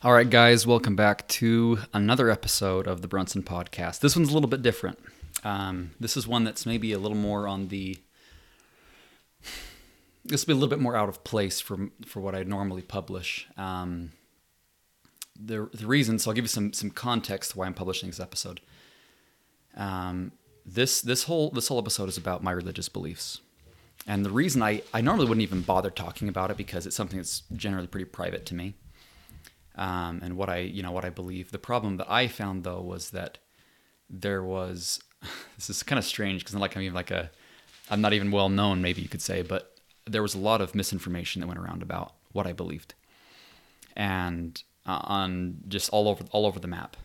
All right, guys, welcome back to another episode of the Brunson Podcast. This one's a little bit different. Um, this is one that's maybe a little more on the. This will be a little bit more out of place for for what I normally publish. Um, the the reason, so I'll give you some some context why I'm publishing this episode. Um, this this whole this whole episode is about my religious beliefs, and the reason I I normally wouldn't even bother talking about it because it's something that's generally pretty private to me um, and what I you know what I believe. The problem that I found though was that there was this is kind of strange because like I'm even like a I'm not even well known maybe you could say, but there was a lot of misinformation that went around about what I believed, and uh, on just all over all over the map.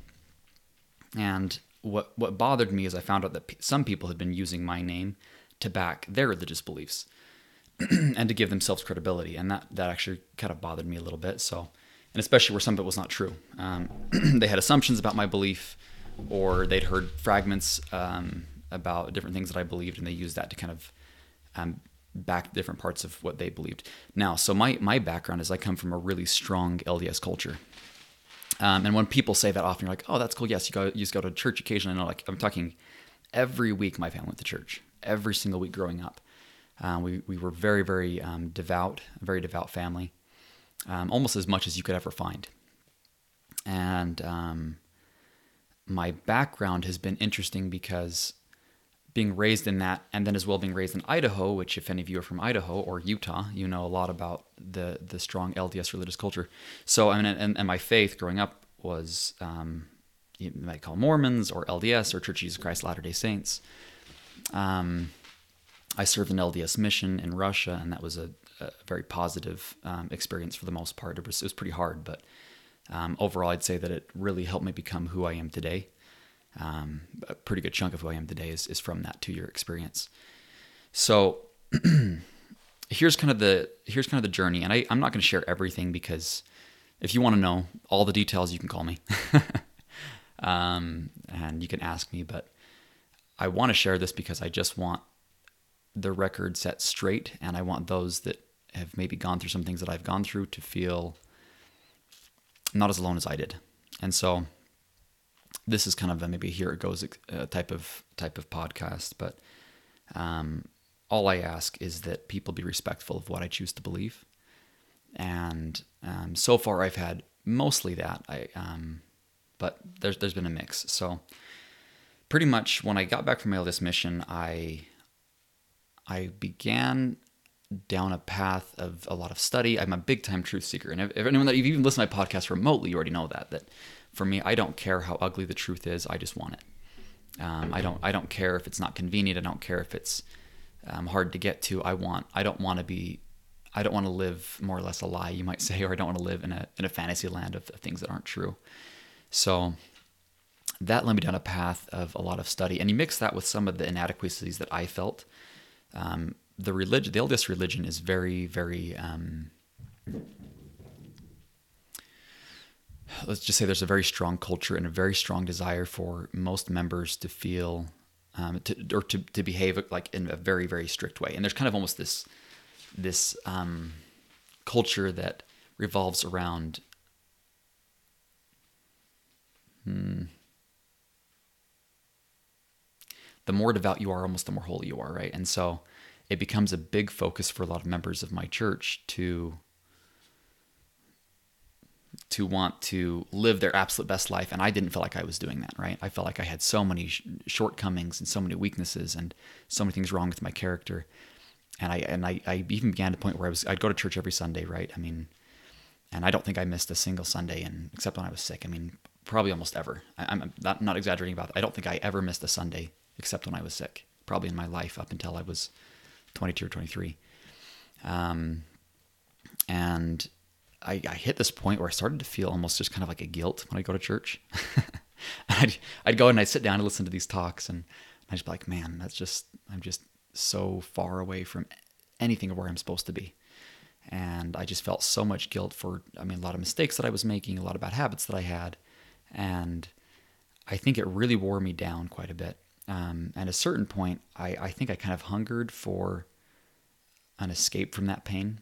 And what what bothered me is I found out that p- some people had been using my name to back their religious beliefs and to give themselves credibility, and that that actually kind of bothered me a little bit. So and especially where some of it was not true. Um, they had assumptions about my belief, or they'd heard fragments um, about different things that I believed, and they used that to kind of um, back different parts of what they believed. Now, so my my background is I come from a really strong LDS culture. Um, and when people say that often, you're like, "Oh, that's cool. Yes, you go. You just go to church occasionally." know, like I'm talking every week. My family went to church every single week growing up. Uh, we we were very very um, devout, very devout family um, almost as much as you could ever find. And um, my background has been interesting because being raised in that, and then as well being raised in Idaho, which if any of you are from Idaho or Utah, you know a lot about the the strong LDS religious culture. So I mean, and, and my faith growing up was um, you might call Mormons or LDS or Church of Jesus Christ Latter Day Saints. Um, I served an LDS mission in Russia, and that was a a very positive um, experience for the most part. It was, it was pretty hard, but um, overall, I'd say that it really helped me become who I am today. Um, a pretty good chunk of who I am today is, is from that two year experience. So here's kind of the here's kind of the journey, and I, I'm not going to share everything because if you want to know all the details, you can call me, um, and you can ask me. But I want to share this because I just want the record set straight, and I want those that have maybe gone through some things that I've gone through to feel not as alone as I did. And so this is kind of a maybe here it goes uh, type of type of podcast, but um, all I ask is that people be respectful of what I choose to believe. And um, so far, I've had mostly that. I, um, but there's there's been a mix. So pretty much when I got back from my LDS mission, I I began down a path of a lot of study. I'm a big time truth seeker. And if, if anyone that you've even listened to my podcast remotely, you already know that. That for me, I don't care how ugly the truth is. I just want it. Um, I don't. I don't care if it's not convenient. I don't care if it's um, hard to get to. I want. I don't want to be. I don't want to live more or less a lie, you might say, or I don't want to live in a in a fantasy land of, of things that aren't true. So that led me down a path of a lot of study, and you mix that with some of the inadequacies that I felt um, the religion, the LDS religion, is very, very. Um, let's just say there's a very strong culture and a very strong desire for most members to feel um, to, or to, to behave like in a very very strict way and there's kind of almost this this um, culture that revolves around the more devout you are, almost the more holy you are, right? And so it becomes a big focus for a lot of members of my church to to want to live their absolute best life. And i didn't feel like i was doing that right? I felt like i had so many sh- shortcomings and so many weaknesses and so many things wrong with my character. And i and I, I even began to point where i was i'd go to church every sunday right? I mean and i don't think i missed a single sunday and except when i was sick. I mean probably almost ever. I, am not, not exaggerating about that. I don't think i ever missed a sunday except when I was sick, probably in my life up until I was 22 or 23. Um, and I, I, hit this point where I started to feel almost just kind of like a guilt when I go to church. I'd, I'd go and I'd sit down and listen to these talks, and I'd just be like, man, that's just, I'm just so far away from anything of where I'm supposed to be. And I just felt so much guilt for, I mean, a lot of mistakes that I was making, a lot of bad habits that I had. And I think it really wore me down quite a bit. Um, at a certain point, I, I think I kind of hungered for an escape from that pain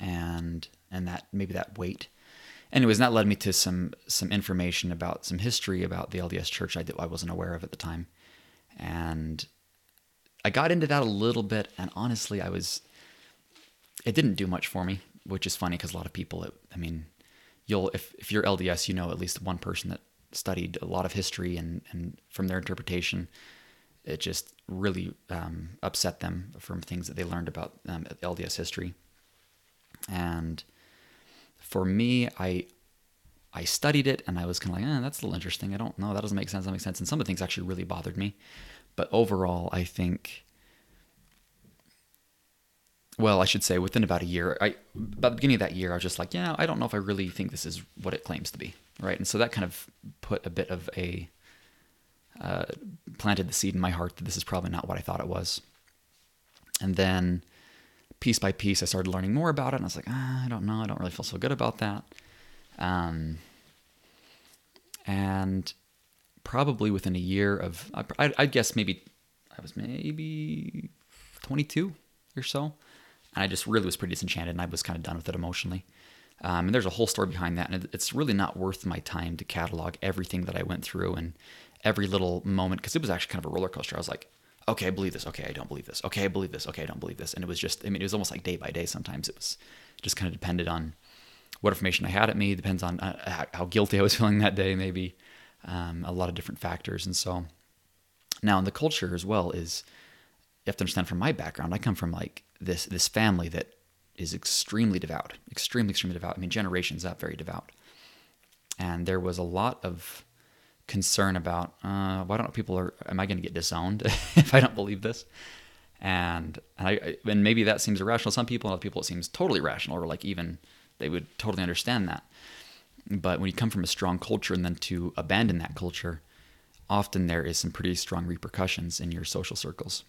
and and that maybe that weight. anyways, that led me to some some information about some history about the LDS Church I did, I wasn't aware of at the time, and I got into that a little bit. And honestly, I was it didn't do much for me, which is funny because a lot of people, it, I mean, you'll if if you're LDS, you know at least one person that studied a lot of history and and from their interpretation it just really um, upset them from things that they learned about um, LDS history. And for me, I I studied it and I was kind of like, eh, that's a little interesting. I don't know. That doesn't make sense. That makes sense. And some of the things actually really bothered me. But overall, I think, well, I should say within about a year, I, by the beginning of that year, I was just like, yeah, I don't know if I really think this is what it claims to be. Right. And so that kind of put a bit of a, uh, planted the seed in my heart that this is probably not what I thought it was. And then piece by piece, I started learning more about it, and I was like, ah, I don't know, I don't really feel so good about that. Um, and probably within a year of, I, I guess maybe I was maybe 22 or so, and I just really was pretty disenchanted, and I was kind of done with it emotionally. Um, and there's a whole story behind that, and it's really not worth my time to catalog everything that I went through and every little moment because it was actually kind of a roller coaster. I was like, okay, I believe this. Okay, I don't believe this. Okay, I believe this. Okay, I don't believe this. And it was just, I mean, it was almost like day by day. Sometimes it was just kind of depended on what information I had at me. Depends on uh, how guilty I was feeling that day, maybe um, a lot of different factors. And so now in the culture as well is you have to understand from my background. I come from like this this family that is extremely devout, extremely extremely devout. I mean, generations up, very devout. And there was a lot of concern about uh, why don't people are am I going to get disowned if I don't believe this? And and I and maybe that seems irrational some people, and other people it seems totally rational, or like even they would totally understand that. But when you come from a strong culture and then to abandon that culture, often there is some pretty strong repercussions in your social circles.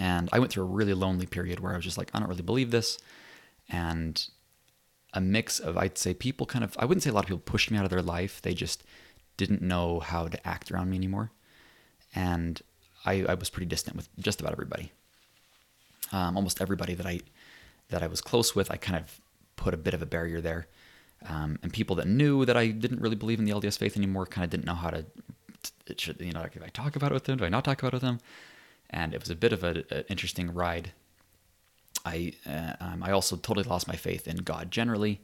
And I went through a really lonely period where I was just like, I don't really believe this. And a mix of, I'd say, people kind of, I wouldn't say a lot of people pushed me out of their life. They just didn't know how to act around me anymore. And I, I was pretty distant with just about everybody. Um, almost everybody that I that I was close with, I kind of put a bit of a barrier there. Um, and people that knew that I didn't really believe in the LDS faith anymore kind of didn't know how to, you know, like, do I talk about it with them? Do I not talk about it with them? And it was a bit of an interesting ride. I uh, um, I also totally lost my faith in God generally,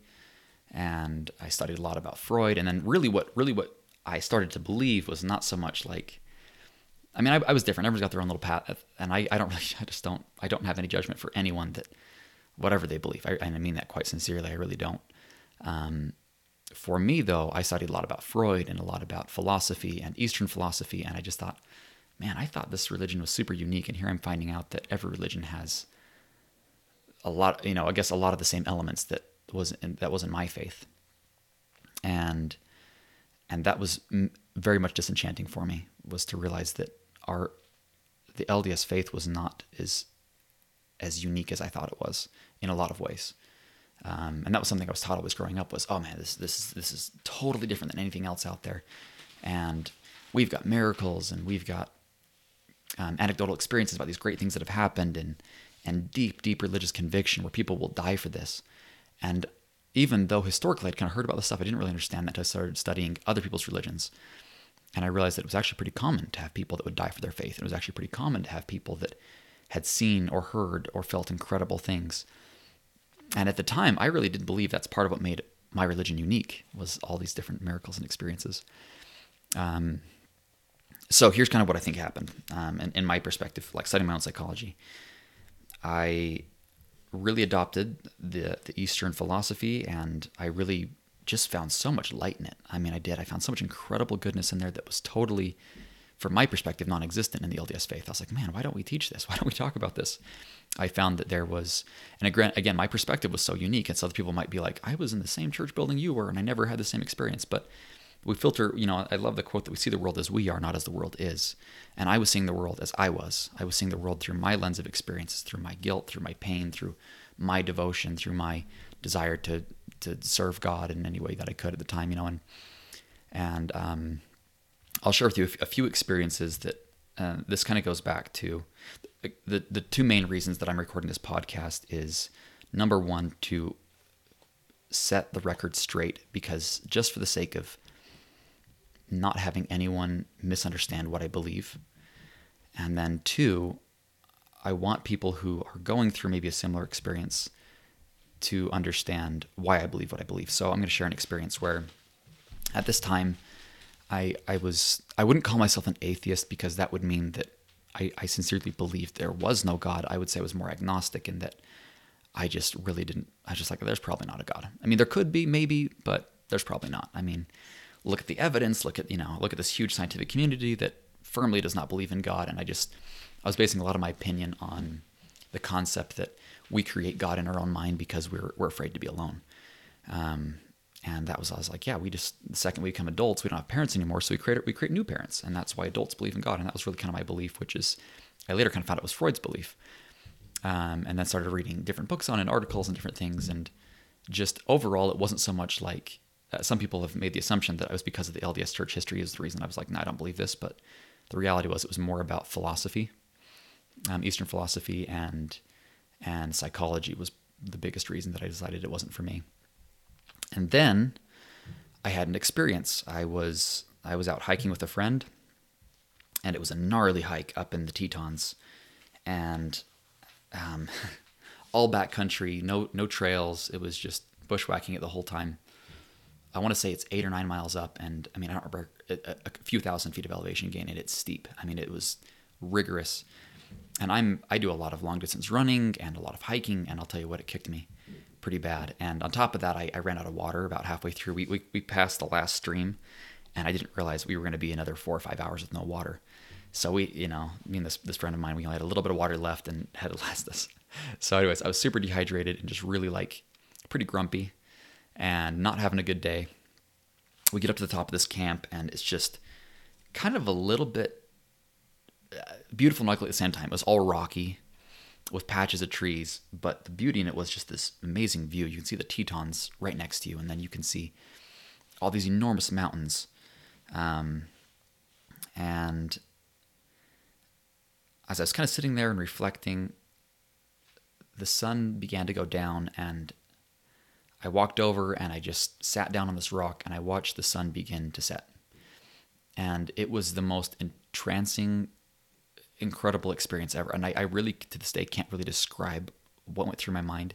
and I studied a lot about Freud. And then really, what really what I started to believe was not so much like, I mean, I, I was different. Everyone's got their own little path, and I, I don't really, I just don't, I don't have any judgment for anyone that, whatever they believe. I, and I mean that quite sincerely. I really don't. Um, for me, though, I studied a lot about Freud and a lot about philosophy and Eastern philosophy, and I just thought, man, I thought this religion was super unique, and here I'm finding out that every religion has a lot, you know, I guess a lot of the same elements that was in, that was in my faith, and and that was very much disenchanting for me was to realize that our the LDS faith was not as as unique as I thought it was in a lot of ways. Um, and that was something I was taught always growing up was, oh man, this this is this is totally different than anything else out there, and we've got miracles and we've got um, anecdotal experiences about these great things that have happened and and deep deep religious conviction where people will die for this, and even though historically I'd kind of heard about this stuff, I didn't really understand that until I started studying other people's religions. And I realized that it was actually pretty common to have people that would die for their faith. It was actually pretty common to have people that had seen or heard or felt incredible things. And at the time, I really did believe that's part of what made my religion unique was all these different miracles and experiences. Um, so here's kind of what I think happened, um, in, in my perspective, like studying my own psychology. I really adopted the the Eastern philosophy, and I really just found so much light in it. I mean, I did. I found so much incredible goodness in there that was totally, from my perspective, non-existent in the LDS faith. I was like, man, why don't we teach this? Why don't we talk about this? I found that there was, and again, again, my perspective was so unique, and so other people might be like, I was in the same church building you were, and I never had the same experience, but we filter you know i love the quote that we see the world as we are not as the world is. And i was seeing the world as i was. I was seeing the world through my lens of experiences through my guilt through my pain through my devotion through my desire to to serve god in any way that i could at the time you know and and um, i'll share with you a few experiences that uh, this kind of goes back to the the two main reasons that i'm recording this podcast is number one to set the record straight because just for the sake of not having anyone misunderstand what I believe. And then, two, I want people who are going through maybe a similar experience to understand why I believe what I believe. So I'm going to share an experience where at this time I I was I wouldn't call myself an atheist because that would mean that I, I sincerely believed there was no God. I would say I was more agnostic in that I just really didn't I was just like there's probably not a God. I mean there could be maybe, but there's probably not. I mean, look at the evidence, look at you know, look at this huge scientific community that firmly does not believe in God. And I just I was basing a lot of my opinion on the concept that we create God in our own mind because we're we're afraid to be alone. Um, and that was I was like, yeah, we just the second we become adults, we don't have parents anymore, so we create we create new parents, and that's why adults believe in God, and that was really kind of my belief, which is I later kind of found it was Freud's belief, um, and then started reading different books on it, articles and different things, and just overall, it wasn't so much like uh, some people have made the assumption that it was because of the LDS Church history is the reason I was like, no, I don't believe this, but the reality was it was more about philosophy, um, Eastern philosophy, and and psychology was the biggest reason that I decided it wasn't for me. And then I had an experience. I was I was out hiking with a friend, and it was a gnarly hike up in the Tetons, and um, all backcountry, no no trails. It was just bushwhacking it the whole time. I want to say it's eight or nine miles up, and I mean I don't remember a, a few thousand feet of elevation gain, and it's steep. I mean it was rigorous, and I'm I do a lot of long distance running and a lot of hiking, and I'll tell you what, it kicked me pretty bad. And on top of that, I, I ran out of water about halfway through. We, we, we passed the last stream, and I didn't realize we were going to be another four or five hours with no water. So we, you know, me and this, this friend of mine, we only had a little bit of water left and had to last us. So anyways, I was super dehydrated and just really like pretty grumpy and not having a good day. We get up to the top of this camp and it's just kind of a little bit uh, beautiful and ugly at the same time. It was all rocky with patches of trees, but the beauty in it was just this amazing view. You can see the Tetons right next to you, and then you can see all these enormous mountains. Um, and as I was kind of sitting there and reflecting, the sun began to go down, and I walked over and I just sat down on this rock and I watched the sun begin to set. And it was the most entrancing incredible experience ever. And I, I really, to this day, can't really describe what went through my mind.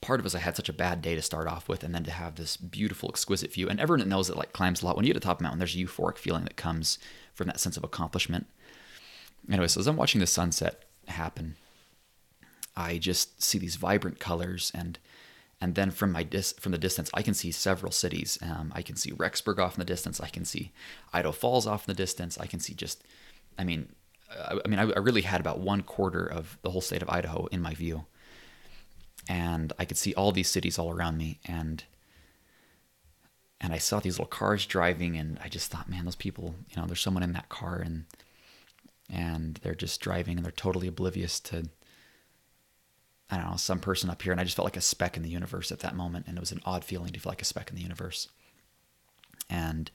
Part of it was I had such a bad day to start off with, and then to have this beautiful, exquisite view. And everyone knows that like climbs a lot, when you get to the top of the mountain, there's a euphoric feeling that comes from that sense of accomplishment. Anyway, so as I'm watching the sunset happen, I just see these vibrant colors and and then from my dis- from the distance, I can see several cities. Um, I can see Rexburg off in the distance. I can see Idaho Falls off in the distance. I can see just, I mean, I mean, I, I really had about one quarter of the whole state of Idaho in my view, and I could see all these cities all around me, and and I saw these little cars driving, and I just thought, man, those people, you know, there's someone in that car, and and they're just driving, and they're totally oblivious to, I don't know, some person up here, and I just felt like a speck in the universe at that moment, and it was an odd feeling to feel like a speck in the universe, and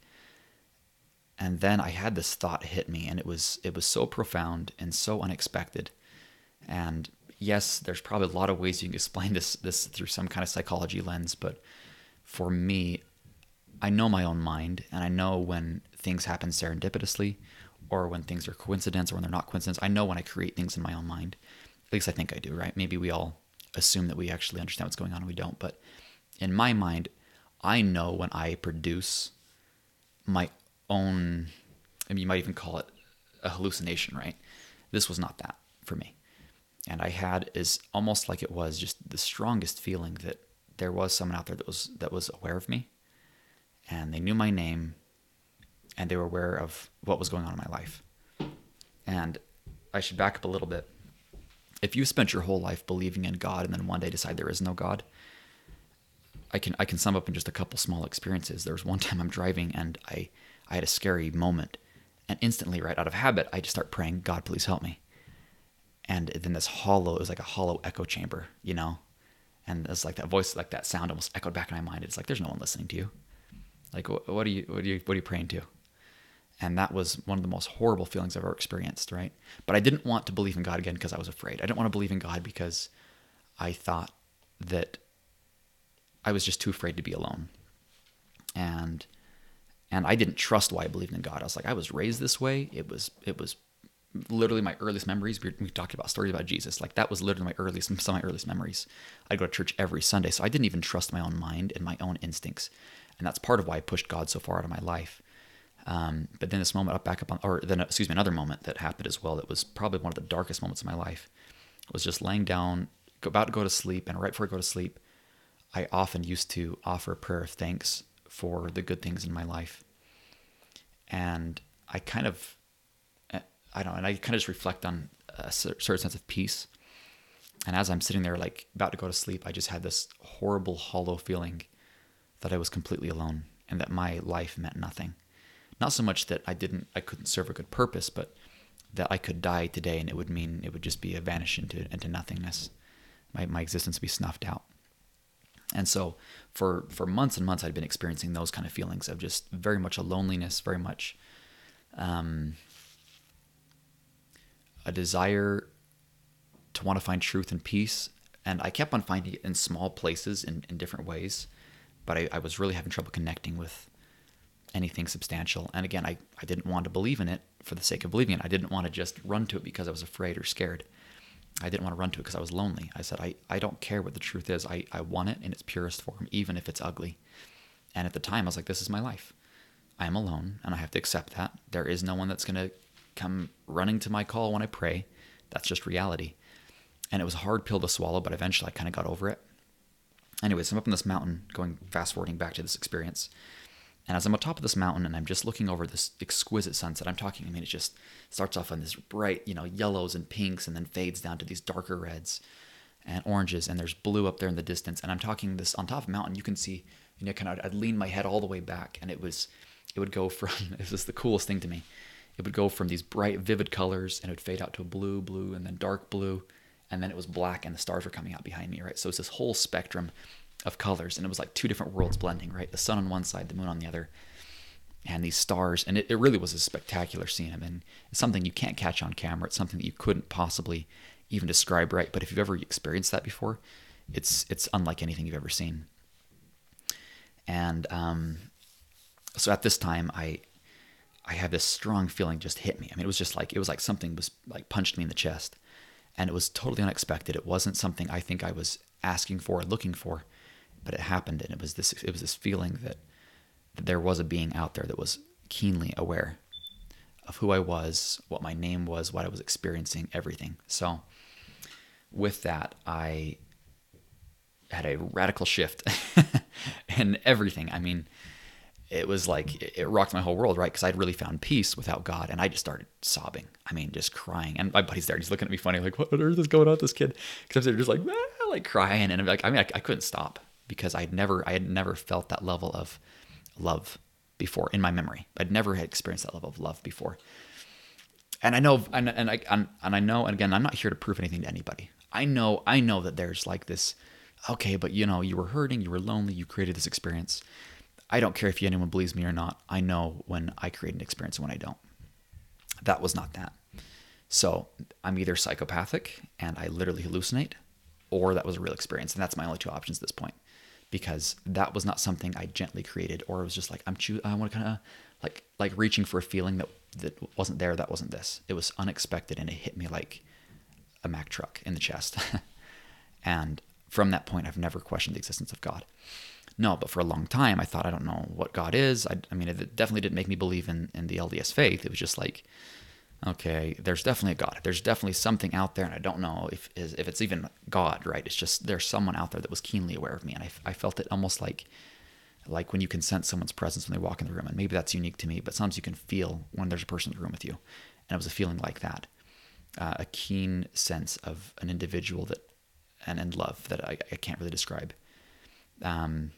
and then I had this thought hit me and it was it was so profound and so unexpected. And yes there's probably a lot of ways you can explain this this through some kind of psychology lens but for me I know my own mind and I know when things happen serendipitously or when things are coincidence or when they're not coincidence. I know when I create things in my own mind at least I think I do right maybe we all assume that we actually understand what's going on and we don't but in my mind I know when I produce my own, I mean, you might even call it a hallucination, right? This was not that for me. And I had is almost like it was just the strongest feeling that there was someone out there that was that was aware of me and they knew my name and they were aware of what was going on in my life. And I should back up a little bit. If you spent your whole life believing in God and then one day decide there is no God, I can I can sum up in just a couple small experiences. There was one time I'm driving and I I had a scary moment. And instantly, right out of habit, I just start praying, God, please help me. And then this hollow, it was like a hollow echo chamber, you know? And it's like that voice, like that sound almost echoed back in my mind. It's like, there's no one listening to you. Like, what, are you, what are you, what are you praying to? And that was one of the most horrible feelings I've ever experienced, right? But I didn't want to believe in God again because I was afraid. I didn't want to believe in God because I thought that I was just too afraid to be alone. And and I didn't trust why I believed in God. I was like, I was raised this way. It was it was literally my earliest memories. We, we talked about stories about Jesus. Like that was literally my earliest some of my earliest memories. I'd go to church every Sunday, so I didn't even trust my own mind and my own instincts, and that's part of why I pushed God so far out of my life. Um, but then this moment, up back up on, or then excuse me, another moment that happened as well. That was probably one of the darkest moments of my life. Was just laying down, about to go to sleep, and right before I go to sleep, I often used to offer a prayer of thanks for the good things in my life. And I kind of, eh, I don't know, and I kind of just reflect on a certain sense of peace. And as I'm sitting there, like about to go to sleep, I just had this horrible, hollow feeling that I was completely alone and that my life meant nothing. Not so much that I didn't, I couldn't serve a good purpose, but that I could die today and it would mean it would just be a vanish into, into nothingness. My, my existence be snuffed out. And so for for months and months, I'd been experiencing those kind of feelings of just very much a loneliness, very much um, a desire to want to find truth and peace. And I kept on finding it in small places in, in different ways, but I, I was really having trouble connecting with anything substantial. And again, I, I didn't want to believe in it for the sake of believing it. I didn't want to just run to it because I was afraid or scared. I didn't want to run to it because I was lonely. I said, I, I don't care what the truth is. I, I want it in its purest form, even if it's ugly. And at the time, I was like, this is my life. I am alone, and I have to accept that. There is no one that's going to come running to my call when I pray. That's just reality. And it was a hard pill to swallow, but eventually I kind of got over it. Anyways, I'm up in this mountain, going fast forwarding back to this experience. And as I'm on top of this mountain and I'm just looking over this exquisite sunset, I'm talking, I mean, it just starts off on this bright, you know, yellows and pinks and then fades down to these darker reds and oranges. And there's blue up there in the distance. And I'm talking this on top of mountain, you can see, you know, kind of, I'd lean my head all the way back and it was, it would go from, this is the coolest thing to me. It would go from these bright, vivid colors and it would fade out to a blue, blue, and then dark blue. And then it was black and the stars were coming out behind me, right? So it's this whole spectrum of colors and it was like two different worlds blending right? The sun on one side the moon on the other and these stars and it, it really was a spectacular scene. I mean it's something you can't catch on camera. It's something that you couldn't possibly even describe right? But if you've ever experienced that before it's it's unlike anything you've ever seen. And um, so at this time i i had this strong feeling just hit me. I mean it was just like it was like something was like punched me in the chest and it was totally unexpected. It wasn't something i think i was asking for or looking for but it happened and it was this it was this feeling that, that there was a being out there that was keenly aware of who I was, what my name was, what I was experiencing, everything. So with that, I had a radical shift in everything. I mean, it was like it rocked my whole world, right? Because I'd really found peace without God, and I just started sobbing. I mean, just crying. And my buddy's there; and he's looking at me funny, like, "What on earth is going on with this kid?" Because I'm just like, ah, like crying, and I'm like, I mean, I, I couldn't stop because I'd never I had never felt that level of love before in my memory. I'd never had experienced that level of love before. And I know and and I and, and I know and again I'm not here to prove anything to anybody. I know I know that there's like this okay, but you know, you were hurting, you were lonely, you created this experience. I don't care if anyone believes me or not. I know when I create an experience and when I don't. That was not that. So I'm either psychopathic and I literally hallucinate, or that was a real experience. And that's my only two options at this point because that was not something I gently created or it was just like I'm choo- I want to kind of like like reaching for a feeling that that wasn't there that wasn't this. It was unexpected and it hit me like a Mack truck in the chest. And from that point I've never questioned the existence of God. No but for a long time I thought I don't know what God is. I, I mean it definitely didn't make me believe in in the LDS faith. It was just like okay, there's definitely a God. There's definitely something out there, and I don't know if if it's even God, right? It's just there's someone out there that was keenly aware of me, and I, I felt it almost like like when you can sense someone's presence when they walk in the room, and maybe that's unique to me, but sometimes you can feel when there's a person in the room with you, and it was a feeling like that, uh, a keen sense of an individual that and and love that I, I can't really describe. Um,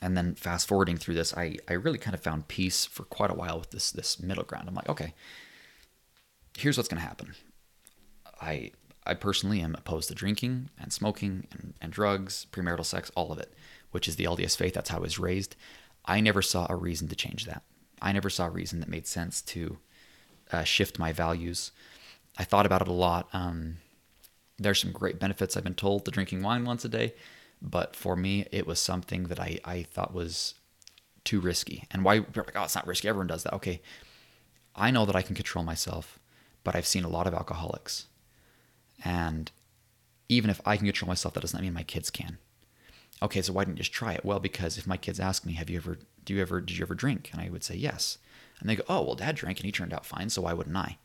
and then fast forwarding through this, I, I really kind of found peace for quite a while with this this middle ground. I'm like, okay, here's what's going to happen. I I personally am opposed to drinking and smoking and, and drugs, premarital sex, all of it, which is the LDS faith. That's how I was raised. I never saw a reason to change that. I never saw a reason that made sense to uh, shift my values. I thought about it a lot. Um, there's some great benefits I've been told to drinking wine once a day, But for me, it was something that I, I thought was too risky. And why like, oh, it's not risky. Everyone does that. Okay. I know that I can control myself, but I've seen a lot of alcoholics. And even if I can control myself, that does not mean my kids can. Okay, so why didn't you just try it? Well, because if my kids ask me, have you ever, do you ever, did you ever drink? And I would say yes. And they go, oh, well, dad drank and he turned out fine, so why wouldn't I?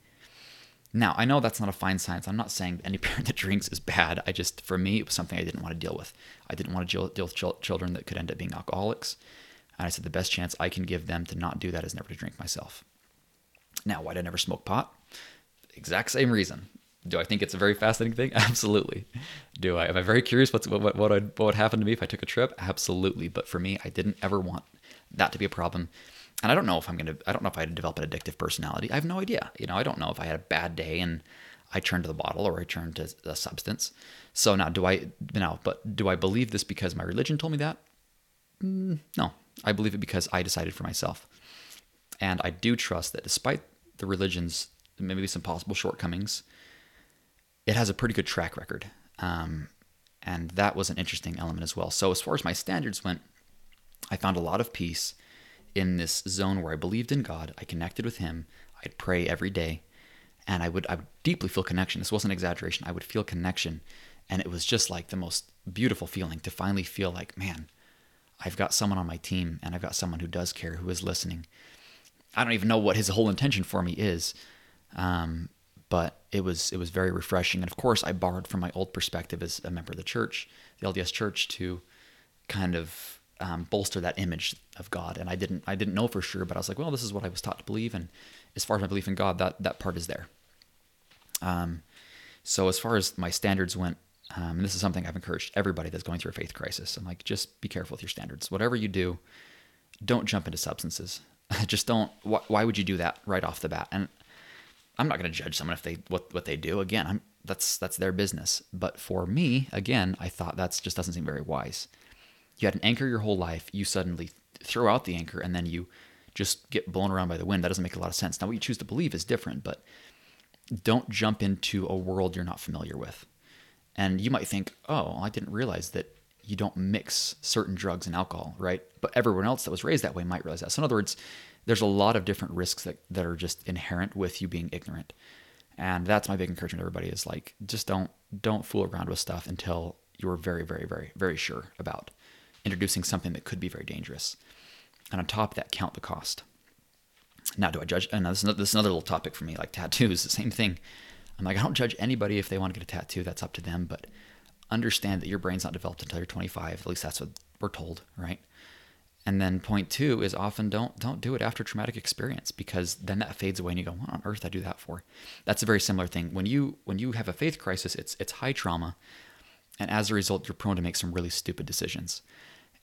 Now, I know that's not a fine science. I'm not saying any parent that drinks is bad. I just, for me, it was something I didn't want to deal with. I didn't want to deal, with children that could end up being alcoholics. And I said, the best chance I can give them to not do that is never to drink myself. Now, why did I never smoke pot? Exact same reason. Do I think it's a very fascinating thing? Absolutely. Do I? Am I very curious what's, what, what, what, would, what would happen to me if I took a trip? Absolutely. But for me, I didn't ever want that to be a problem. And I don't know if I'm going to, I don't know if I had to develop an addictive personality. I have no idea. You know, I don't know if I had a bad day and I turned to the bottle or I turned to the substance. So now, do I, now, but do I believe this because my religion told me that? Mm, no, I believe it because I decided for myself. And I do trust that despite the religion's maybe some possible shortcomings, it has a pretty good track record. Um, and that was an interesting element as well. So, as far as my standards went, I found a lot of peace in this zone where I believed in God. I connected with Him. I'd pray every day, and I would I would deeply feel connection. This wasn't exaggeration. I would feel connection, and it was just like the most beautiful feeling to finally feel like, man, I've got someone on my team, and I've got someone who does care, who is listening. I don't even know what His whole intention for me is, um, but it was it was very refreshing. And of course, I borrowed from my old perspective as a member of the church, the LDS Church, to kind of um, bolster that image of God. And I didn't I didn't know for sure, but I was like, well, this is what I was taught to believe, and as far as my belief in God, that that part is there. Um, so as far as my standards went, um, this is something I've encouraged everybody that's going through a faith crisis. I'm like, just be careful with your standards. Whatever you do, don't jump into substances. just don't. Wh- why would you do that right off the bat? And I'm not going to judge someone if they what what they do. Again, I'm that's that's their business. But for me, again, I thought that just doesn't seem very wise you had an anchor your whole life, you suddenly throw out the anchor and then you just get blown around by the wind. That doesn't make a lot of sense. Now, what you choose to believe is different, but don't jump into a world you're not familiar with. And you might think, oh, I didn't realize that you don't mix certain drugs and alcohol, right? But everyone else that was raised that way might realize that. So, in other words, there's a lot of different risks that, that are just inherent with you being ignorant. And that's my big encouragement to everybody is like, just don't don't fool around with stuff until you're very, very, very, very sure about introducing something that could be very dangerous. And on top of that, count the cost. Now, do I judge? And this, this is another little topic for me, like tattoos, the same thing. I'm like, I don't judge anybody if they want to get a tattoo. That's up to them. But understand that your brain's not developed until you're 25. At least that's what we're told, right? And then point two is often don't don't do it after traumatic experience because then that fades away and you go, what on earth I do that for? That's a very similar thing. When you when you have a faith crisis, it's it's high trauma, and as a result, you're prone to make some really stupid decisions.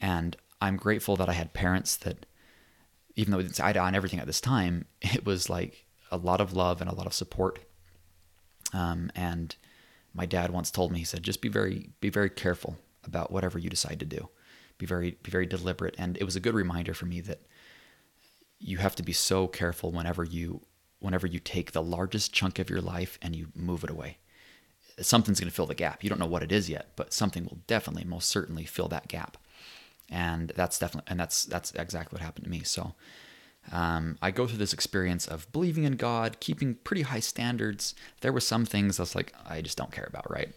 And I'm grateful that I had parents that, even though didn't eye to eye on everything at this time, it was like a lot of love and a lot of support. Um, and my dad once told me, he said, just be very, be very careful about whatever you decide to do. Be very, be very deliberate. And it was a good reminder for me that you have to be so careful whenever you, whenever you take the largest chunk of your life and you move it away. Something's going to fill the gap. You don't know what it is yet, but something will definitely, most certainly fill that gap and that's definitely and that's that's exactly what happened to me so um, I go through this experience of believing in God, keeping pretty high standards. There were some things was like, I just don't care about, right?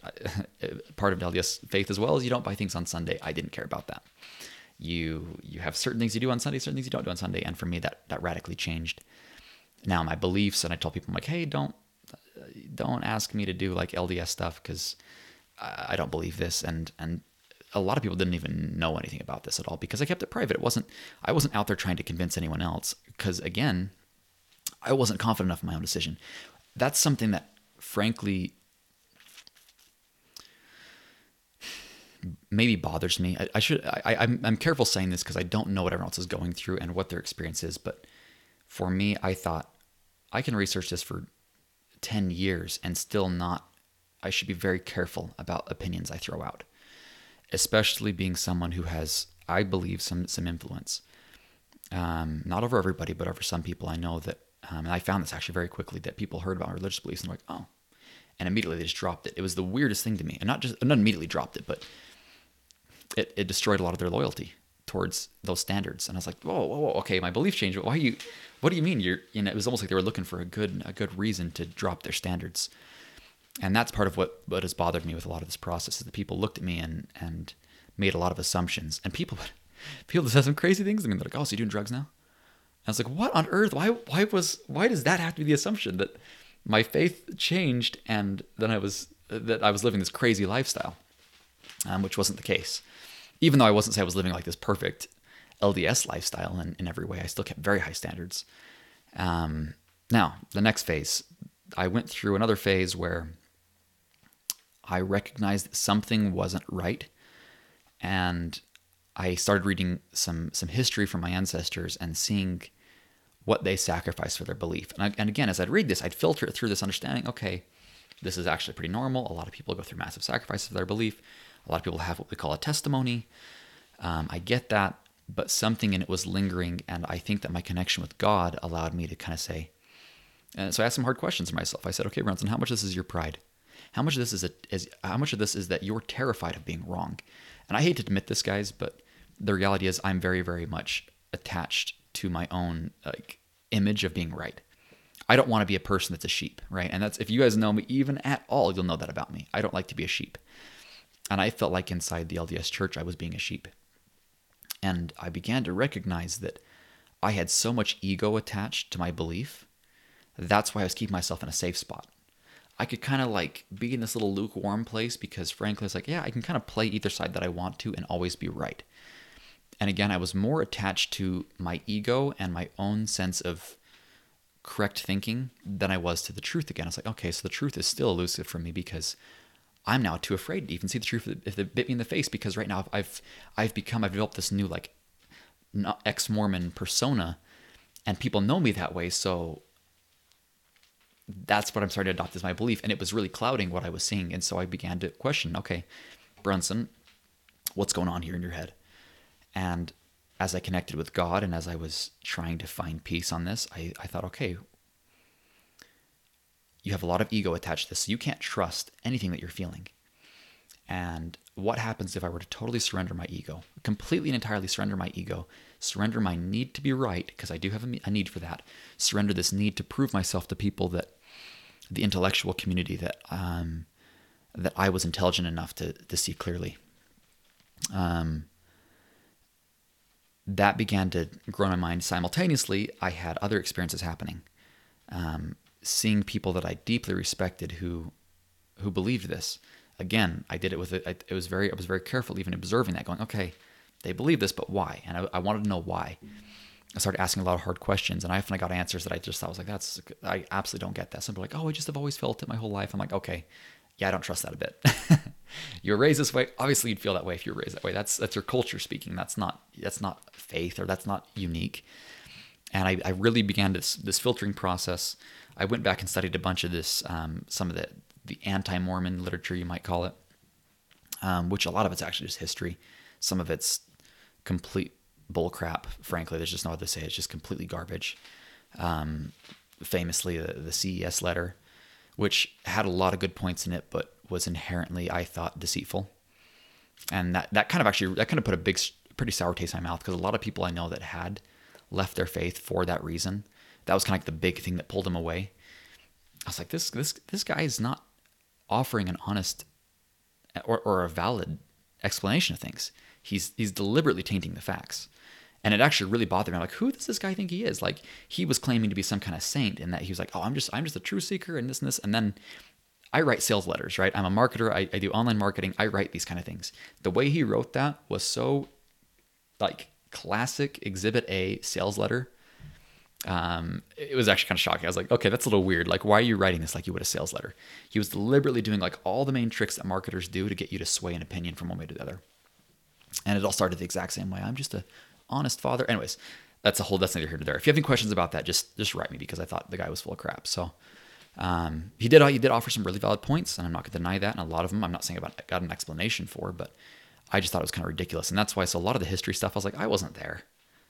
Part of LDS faith as well is you don't buy things on Sunday. I didn't care about that. You you have certain things you do on Sunday, certain things you don't do on Sunday, and for me that that radically changed. Now my beliefs, and I tell people I'm like, hey, don't don't ask me to do like LDS stuff because I don't believe this, and and a lot of people didn't even know anything about this at all because I kept it private. It wasn't I wasn't out there trying to convince anyone else because again, I wasn't confident enough in my own decision. That's something that frankly maybe bothers me. I, I should I, I'm I'm careful saying this because I don't know what everyone else is going through and what their experience is, but for me, I thought I can research this for 10 years and still not I should be very careful about opinions I throw out especially being someone who has, I believe, some some influence. Um, not over everybody, but over some people I know that, um, and I found this actually very quickly that people heard about religious beliefs and were like, oh, and immediately they just dropped it. It was the weirdest thing to me, and not just not immediately dropped it, but it, it destroyed a lot of their loyalty towards those standards. And I was like, whoa, whoa, whoa, okay, my belief changed. Why you? What do you mean? You're, you know, it was almost like they were looking for a good, a good reason to drop their standards. And that's part of what what has bothered me with a lot of this process is that people looked at me and and made a lot of assumptions. And people, would, people just have some crazy things. I mean, they're like, oh, so you're doing drugs now? I was like, what on earth? Why, why was, why does that have to be the assumption that my faith changed and then I was, that I was living this crazy lifestyle, um, which wasn't the case. Even though I wasn't say I was living like this perfect LDS lifestyle in, in every way, I still kept very high standards. Um, now, the next phase, I went through another phase where I recognized that something wasn't right and I started reading some some history from my ancestors and seeing what they sacrificed for their belief. And, I, and again, as I'd read this, I'd filter it through this understanding. Okay, this is actually pretty normal. A lot of people go through massive sacrifices for their belief. A lot of people have what we call a testimony. Um, I get that, but something in it was lingering, and I think that my connection with God allowed me to kind of say. And so I asked some hard questions to myself. I said, "Okay, Brunson, how much of this is your pride? How much of this is, a, is how much of this is that you're terrified of being wrong?" And I hate to admit this, guys, but the reality is I'm very, very much attached to my own like image of being right. I don't want to be a person that's a sheep, right? And that's if you guys know me even at all, you'll know that about me. I don't like to be a sheep. And I felt like inside the LDS church I was being a sheep. And I began to recognize that I had so much ego attached to my belief. That's why I was keeping myself in a safe spot. I could kind of like be in this little lukewarm place because frankly, it's like, yeah, I can kind of play either side that I want to and always be right. And again, I was more attached to my ego and my own sense of correct thinking than I was to the truth again. I was like, okay, so the truth is still elusive for me because I'm now too afraid to even see the truth if it bit me in the face because right now I've I've become I've developed this new like ex-Mormon persona and people know me that way so that's what I'm starting to adopt as my belief. And it was really clouding what I was seeing. And so I began to question, okay, Brunson, what's going on here in your head? And as I connected with God and as I was trying to find peace on this, I, I thought, okay, you have a lot of ego attached to this. So you can't trust anything that you're feeling. And what happens if I were to totally surrender my ego, completely and entirely surrender my ego, surrender my need to be right, because I do have a need for that, surrender this need to prove myself to people that the intellectual community that um, that I was intelligent enough to to see clearly. Um, that began to grow in my mind. Simultaneously, I had other experiences happening, um, seeing people that I deeply respected who who believed this. Again, I did it with it. It was very I was very careful, even observing that, going, okay, they believe this, but why? And I, I wanted to know why. I started asking a lot of hard questions, and I finally got answers that I just thought was like, "That's I absolutely don't get that." Some people are like, "Oh, I just have always felt it my whole life." I'm like, "Okay, yeah, I don't trust that a bit." you're raised this way. Obviously, you'd feel that way if you're raised that way. That's that's your culture speaking. That's not that's not faith or that's not unique. And I, I really began this this filtering process. I went back and studied a bunch of this, um, some of the the anti-Mormon literature, you might call it, um, which a lot of it's actually just history. Some of it's complete bullcrap. Frankly, there's just no other to say. It's just completely garbage. Um, famously, the, the CES letter, which had a lot of good points in it, but was inherently, I thought, deceitful. And that, that kind of actually that kind of put a big, pretty sour taste in my mouth because a lot of people I know that had left their faith for that reason. That was kind of like the big thing that pulled them away. I was like, this this this guy is not offering an honest or, or a valid explanation of things. He's he's deliberately tainting the facts. And it actually really bothered me. I'm like, who does this guy think he is? Like, he was claiming to be some kind of saint, and that he was like, oh, I'm just, I'm just a truth seeker, and this and this. And then I write sales letters, right? I'm a marketer. I, I do online marketing. I write these kind of things. The way he wrote that was so, like, classic Exhibit A sales letter. Um, it was actually kind of shocking. I was like, okay, that's a little weird. Like, why are you writing this like you would a sales letter? He was deliberately doing like all the main tricks that marketers do to get you to sway an opinion from one way to the other. And it all started the exact same way. I'm just a honest father. Anyways, that's a whole that's neither here nor there. If you have any questions about that, just just write me because I thought the guy was full of crap. So um, he did he did offer some really valid points, and I'm not going to deny that. And a lot of them, I'm not saying about got an explanation for, but I just thought it was kind of ridiculous, and that's why. So a lot of the history stuff, I was like, I wasn't there.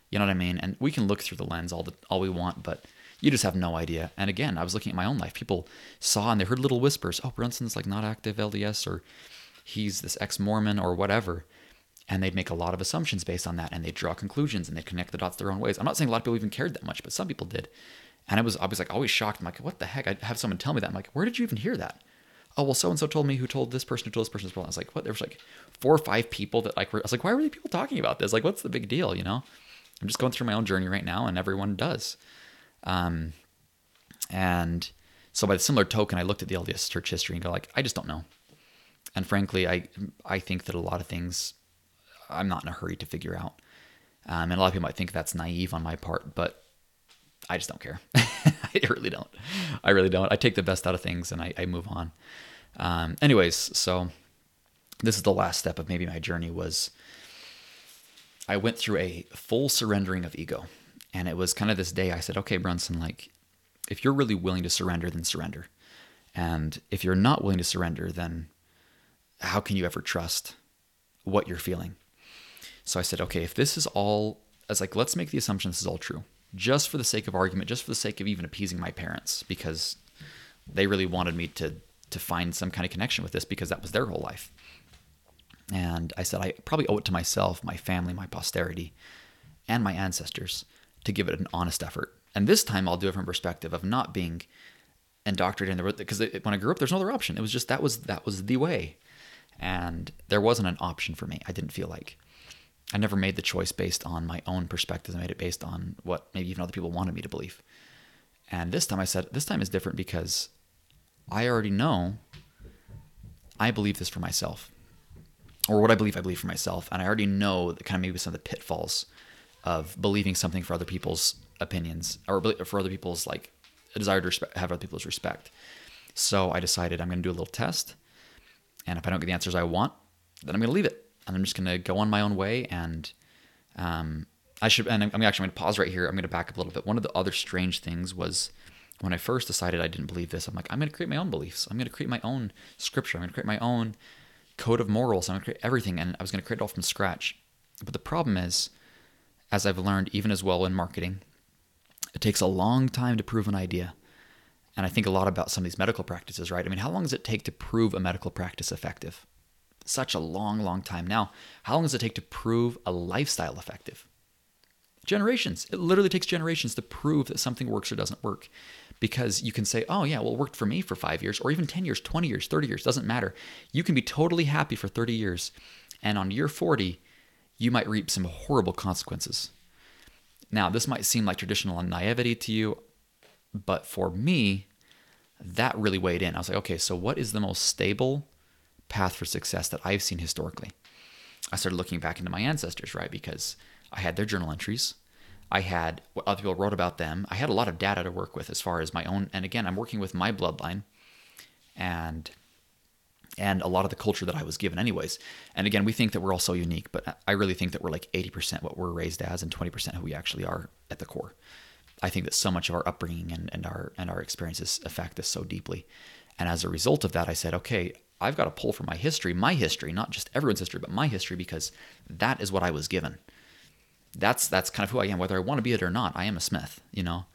You know what I mean? And we can look through the lens all the all we want, but you just have no idea. And again, I was looking at my own life. People saw and they heard little whispers. Oh, Brunson's like not active LDS, or he's this ex-Mormon, or whatever and they'd make a lot of assumptions based on that and they'd draw conclusions and they'd connect the dots their own ways. I'm not saying a lot of people even cared that much but some people did. And i was i was like always shocked. I'm like what the heck? I'd have someone tell me that. I'm like where did you even hear that? Oh well so and so told me who told this person who told this person i was like what? There was like four or five people that like were, i was like why were these people talking about this? Like what's the big deal you know? I'm just going through my own journey right now and everyone does. Um and so by the similar token i looked at the lds church history and go like i just don't know. And frankly i i think that a lot of things I'm not in a hurry to figure out. Um, and a lot of people might think that's naive on my part, but I just don't care. I really don't. I really don't. I take the best out of things and I, I move on. Um, anyways, so this is the last step of maybe my journey was I went through a full surrendering of ego. And it was kind of this day I said, okay, Brunson, like, if you're really willing to surrender, then surrender. And if you're not willing to surrender, then how can you ever trust what you're feeling? So I said, okay, if this is all, I was like, let's make the assumption this is all true, just for the sake of argument, just for the sake of even appeasing my parents, because they really wanted me to to find some kind of connection with this because that was their whole life. And I said, I probably owe it to myself, my family, my posterity, and my ancestors to give it an honest effort. And this time I'll do it from perspective of not being indoctrinated in the because when I grew up, there's no other option. It was just that was that was the way, and there wasn't an option for me. I didn't feel like. I never made the choice based on my own perspectives. I made it based on what maybe even other people wanted me to believe. And this time I said, this time is different because I already know I believe this for myself. Or what I believe I believe for myself. And I already know that kind of maybe some of the pitfalls of believing something for other people's opinions or for other people's like a desire to respect, have other people's respect. So I decided I'm going to do a little test. And if I don't get the answers I want, then I'm going to leave it and I'm just to go on my own way. And um, I should, and I'm actually going to pause right here. I'm going to back up a little bit. One of the other strange things was when I first decided I didn't believe this, I'm like, I'm going to create my own beliefs. I'm going to create my own scripture. I'm going to create my own code of morals. I'm going to create everything. And I was going to create it all from scratch. But the problem is, as I've learned, even as well in marketing, it takes a long time to prove an idea. And I think a lot about some of these medical practices, right? I mean, how long does it take to prove a medical practice effective? Such a long, long time now. How long does it take to prove a lifestyle effective? Generations. It literally takes generations to prove that something works or doesn't work. Because you can say, oh, yeah, well, it worked for me for five years, or even 10 years, 20 years, 30 years, doesn't matter. You can be totally happy for 30 years. And on year 40, you might reap some horrible consequences. Now, this might seem like traditional naivety to you, but for me, that really weighed in. I was like, okay, so what is the most stable path for success that I've seen historically. I started looking back into my ancestors, right? Because I had their journal entries. I had what other people wrote about them. I had a lot of data to work with as far as my own. And again, I'm working with my bloodline and and a lot of the culture that I was given anyways. And again, we think that we're all so unique, but I really think that we're like 80% what we're raised as and 20% who we actually are at the core. I think that so much of our upbringing and, and our and our experiences affect us so deeply. And as a result of that, I said, okay, I've got to pull from my history, my history, not just everyone's history, but my history, because that is what I was given. That's that's kind of who I am, whether I want to be it or not. I am a Smith, you know,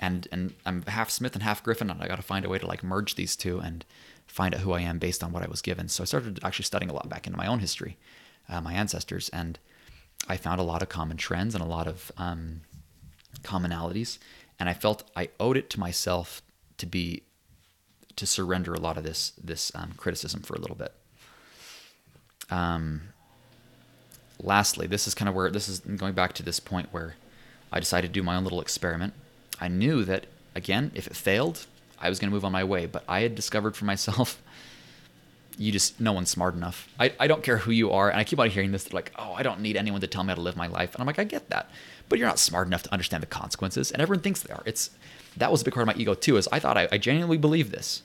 and and I'm half Smith and half Griffin, and I got to find a way to like merge these two and find out who I am based on what I was given. So I started actually studying a lot back into my own history, uh, my ancestors, and I found a lot of common trends and a lot of um, commonalities, and I felt I owed it to myself to be to surrender a lot of this this um, criticism for a little bit. Um, lastly, this is kind of where this is going back to this point where I decided to do my own little experiment. I knew that again, if it failed, I was going to move on my way. But I had discovered for myself, you just no one's smart enough. I, I don't care who you are, and I keep on hearing this. Like, oh, I don't need anyone to tell me how to live my life, and I'm like, I get that, but you're not smart enough to understand the consequences, and everyone thinks they are. It's that was a big part of my ego too. Is I thought I, I genuinely believed this.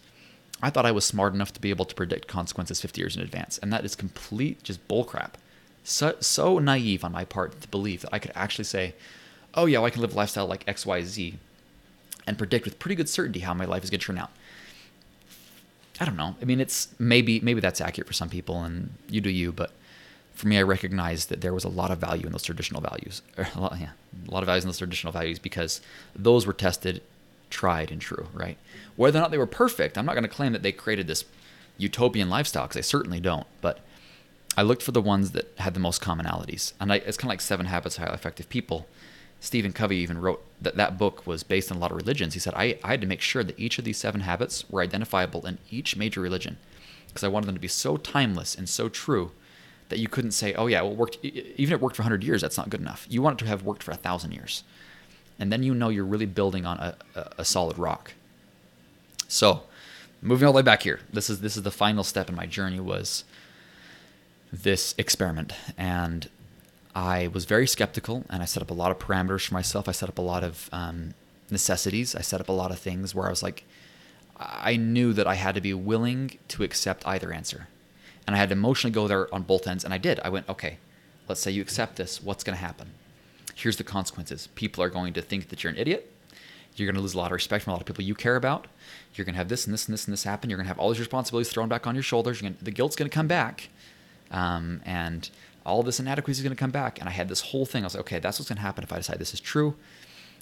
I thought I was smart enough to be able to predict consequences 50 years in advance, and that is complete just bullcrap. So so naive on my part to believe that I could actually say, "Oh yeah, well, I can live a lifestyle like X, Y, Z," and predict with pretty good certainty how my life is going to turn out. I don't know. I mean, it's maybe maybe that's accurate for some people, and you do you. But for me, I recognized that there was a lot of value in those traditional values. A lot, yeah, a lot of values in those traditional values because those were tested tried and true, right? Whether or not they were perfect, I'm not going to claim that they created this utopian lifestyle because they certainly don't. But I looked for the ones that had the most commonalities, and I, it's kind of like Seven Habits of Highly Effective People. Stephen Covey even wrote that that book was based on a lot of religions. He said I, I had to make sure that each of these seven habits were identifiable in each major religion, because I wanted them to be so timeless and so true that you couldn't say, oh yeah, well it worked. Even if it worked for 100 years, that's not good enough. You want it to have worked for a thousand years, and then you know you're really building on a, a, a solid rock. So, moving all the way back here, this is this is the final step in my journey was this experiment. And I was very skeptical and I set up a lot of parameters for myself. I set up a lot of um, necessities. I set up a lot of things where I was like, I knew that I had to be willing to accept either answer. And I had to emotionally go there on both ends. And I did. I went, okay, let's say you accept this. What's going to happen? Here's the consequences. People are going to think that you're an idiot. You're going to lose a lot of respect from a lot of people you care about. You're going to have this and this and this and this happen. You're going to have all these responsibilities thrown back on your shoulders. Gonna, the guilt's going to come back um, and all this inadequacy is going to come back. And I had this whole thing. I was like, okay, that's what's going to happen if I decide this is true.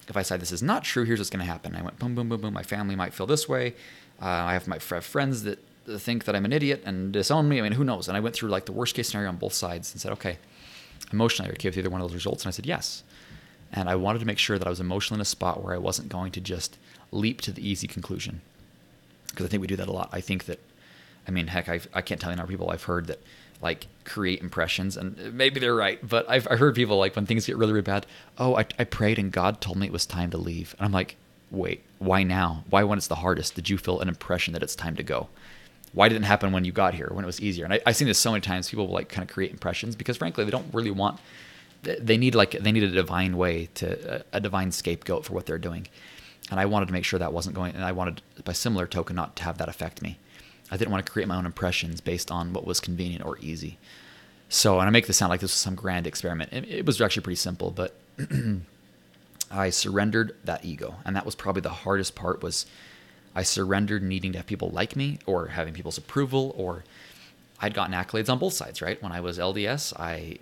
If I decide this is not true, here's what's going to happen. I went boom, boom, boom, boom. My family might feel this way. Uh, I have my friends that think that I'm an idiot and disown me. I mean, who knows? And I went through like the worst case scenario on both sides and said, okay, emotionally, okay with either one of those results? And I said, yes. And I wanted to make sure that I was emotionally in a spot where I wasn't going to just leap to the easy conclusion. Because I think we do that a lot. I think that, I mean, heck, I've, I can not tell you how people I've heard that like create impressions and uh, maybe they're right but i've, I've heard people like when things get really really bad oh I, I prayed and god told me it was time to leave and i'm like wait why now why when it's the hardest did you feel an impression that it's time to go why didn't it happen when you got here when it was easier and I, i've seen this so many times people will like kind of create impressions because frankly they don't really want they need like they need a divine way to a, a divine scapegoat for what they're doing and i wanted to make sure that wasn't going and i wanted by similar token not to have that affect me I didn't want to create my own impressions based on what was convenient or easy. So, and I make this sound like this was some grand experiment. It, it was actually pretty simple, but I surrendered that ego, and that was probably the hardest part. Was I surrendered needing to have people like me or having people's approval, or I'd gotten accolades on both sides. Right when I was LDS, I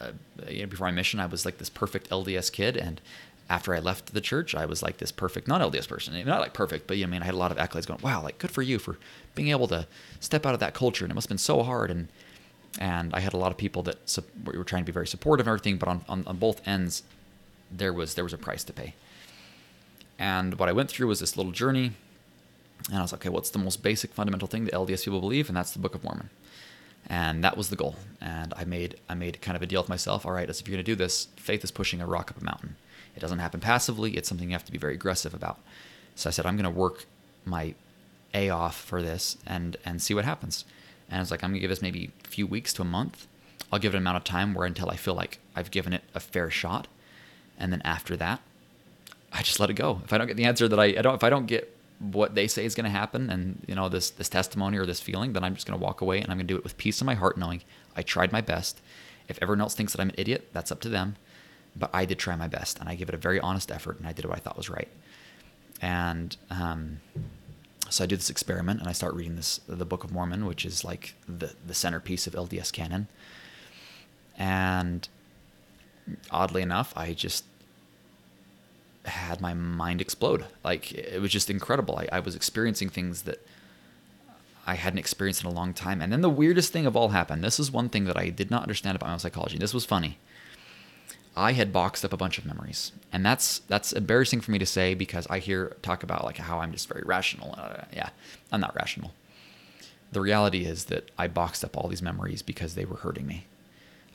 uh, you know, before my mission, I was like this perfect LDS kid, and after I left the church, I was like this perfect non LDS person. Not like perfect, but you know, I mean, I had a lot of accolades going, wow, like good for you for being able to step out of that culture. And it must have been so hard. And and I had a lot of people that su- were trying to be very supportive and everything, but on, on, on both ends, there was there was a price to pay. And what I went through was this little journey, and I was like, okay, what's the most basic fundamental thing that LDS people believe? And that's the Book of Mormon. And that was the goal. And I made I made kind of a deal with myself. All right, as if you're going to do this, faith is pushing a rock up a mountain it doesn't happen passively. It's something you have to be very aggressive about. So I said, I'm going to work my A off for this and and see what happens. And I was like, I'm going to give this maybe a few weeks to a month. I'll give it an amount of time where until I feel like I've given it a fair shot. And then after that, I just let it go. If I don't get the answer that I, I don't, if I don't get what they say is going to happen and you know this this testimony or this feeling then i'm just going to walk away and i'm going to do it with peace in my heart knowing i tried my best if everyone else thinks that i'm an idiot that's up to them but I did try my best and I gave it a very honest effort and I did what I thought was right. And um, so I do this experiment and I start reading this the Book of Mormon, which is like the the centerpiece of LDS canon. And oddly enough, I just had my mind explode. Like it was just incredible. I, I was experiencing things that I hadn't experienced in a long time. And then the weirdest thing of all happened. This is one thing that I did not understand about my own psychology. This was funny. I had boxed up a bunch of memories, and that's that's embarrassing for me to say because I hear talk about like how I'm just very rational. Uh, yeah, I'm not rational. The reality is that I boxed up all these memories because they were hurting me.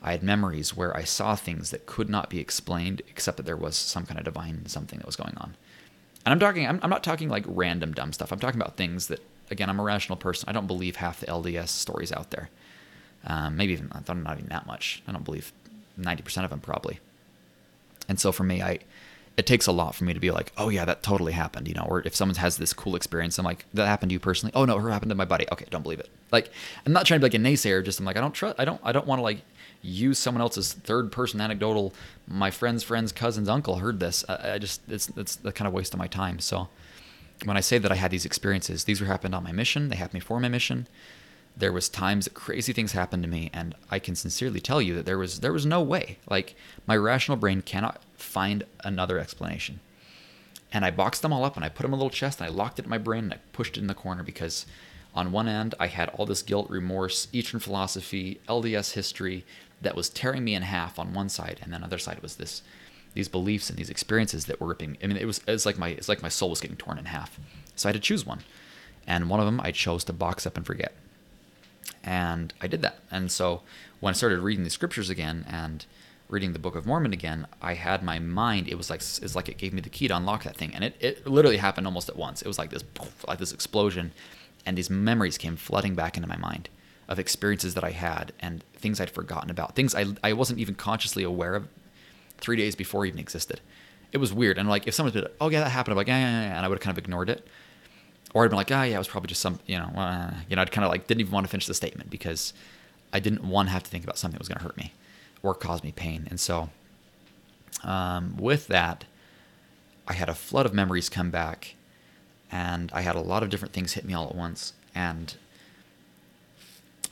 I had memories where I saw things that could not be explained except that there was some kind of divine something that was going on. And I'm talking, I'm, I'm not talking like random dumb stuff. I'm talking about things that, again, I'm a rational person. I don't believe half the LDS stories out there. Um, maybe even, I thought not even that much. I don't believe 90% of them probably. And so for me, I it takes a lot for me to be like, oh yeah, that totally happened, you know. Or if someone has this cool experience, I'm like, that happened to you personally. Oh no, it happened to my buddy. Okay, don't believe it. Like, I'm not trying to be like a naysayer. Just I'm like, I don't trust. I don't. I don't want to like use someone else's third person anecdotal. My friend's friend's cousin's uncle heard this. I, I just it's it's the kind of waste of my time. So when I say that I had these experiences, these were happened on my mission. They happened before my mission there was times that crazy things happened to me and i can sincerely tell you that there was there was no way like my rational brain cannot find another explanation and i boxed them all up and i put them in a little chest and i locked it in my brain and i pushed it in the corner because on one end, I had all this guilt, remorse, Eastern philosophy, LDS history that was tearing me in half on one side, and then other side was this these beliefs and these experiences that were ripping. I mean, it was it's like my it's like my soul was getting torn in half. So I had to choose one, and one of them I chose to box up and forget, and I did that. And so when I started reading the scriptures again and reading the Book of Mormon again, I had my mind. It was like it's like it gave me the key to unlock that thing, and it, it literally happened almost at once. It was like this like this explosion, and these memories came flooding back into my mind of experiences that I had and things I'd forgotten about, things I, I wasn't even consciously aware of three days before even existed. It was weird. And like, if someone said, oh, yeah, that happened, I'm like, yeah, yeah, yeah. And I would have kind of ignored it. Or I'd been like, ah, oh, yeah, it was probably just some, you know, uh, you know, I'd kind of like didn't even want to finish the statement because I didn't want to have to think about something that was going to hurt me or cause me pain. And so, um, with that, I had a flood of memories come back and I had a lot of different things hit me all at once. And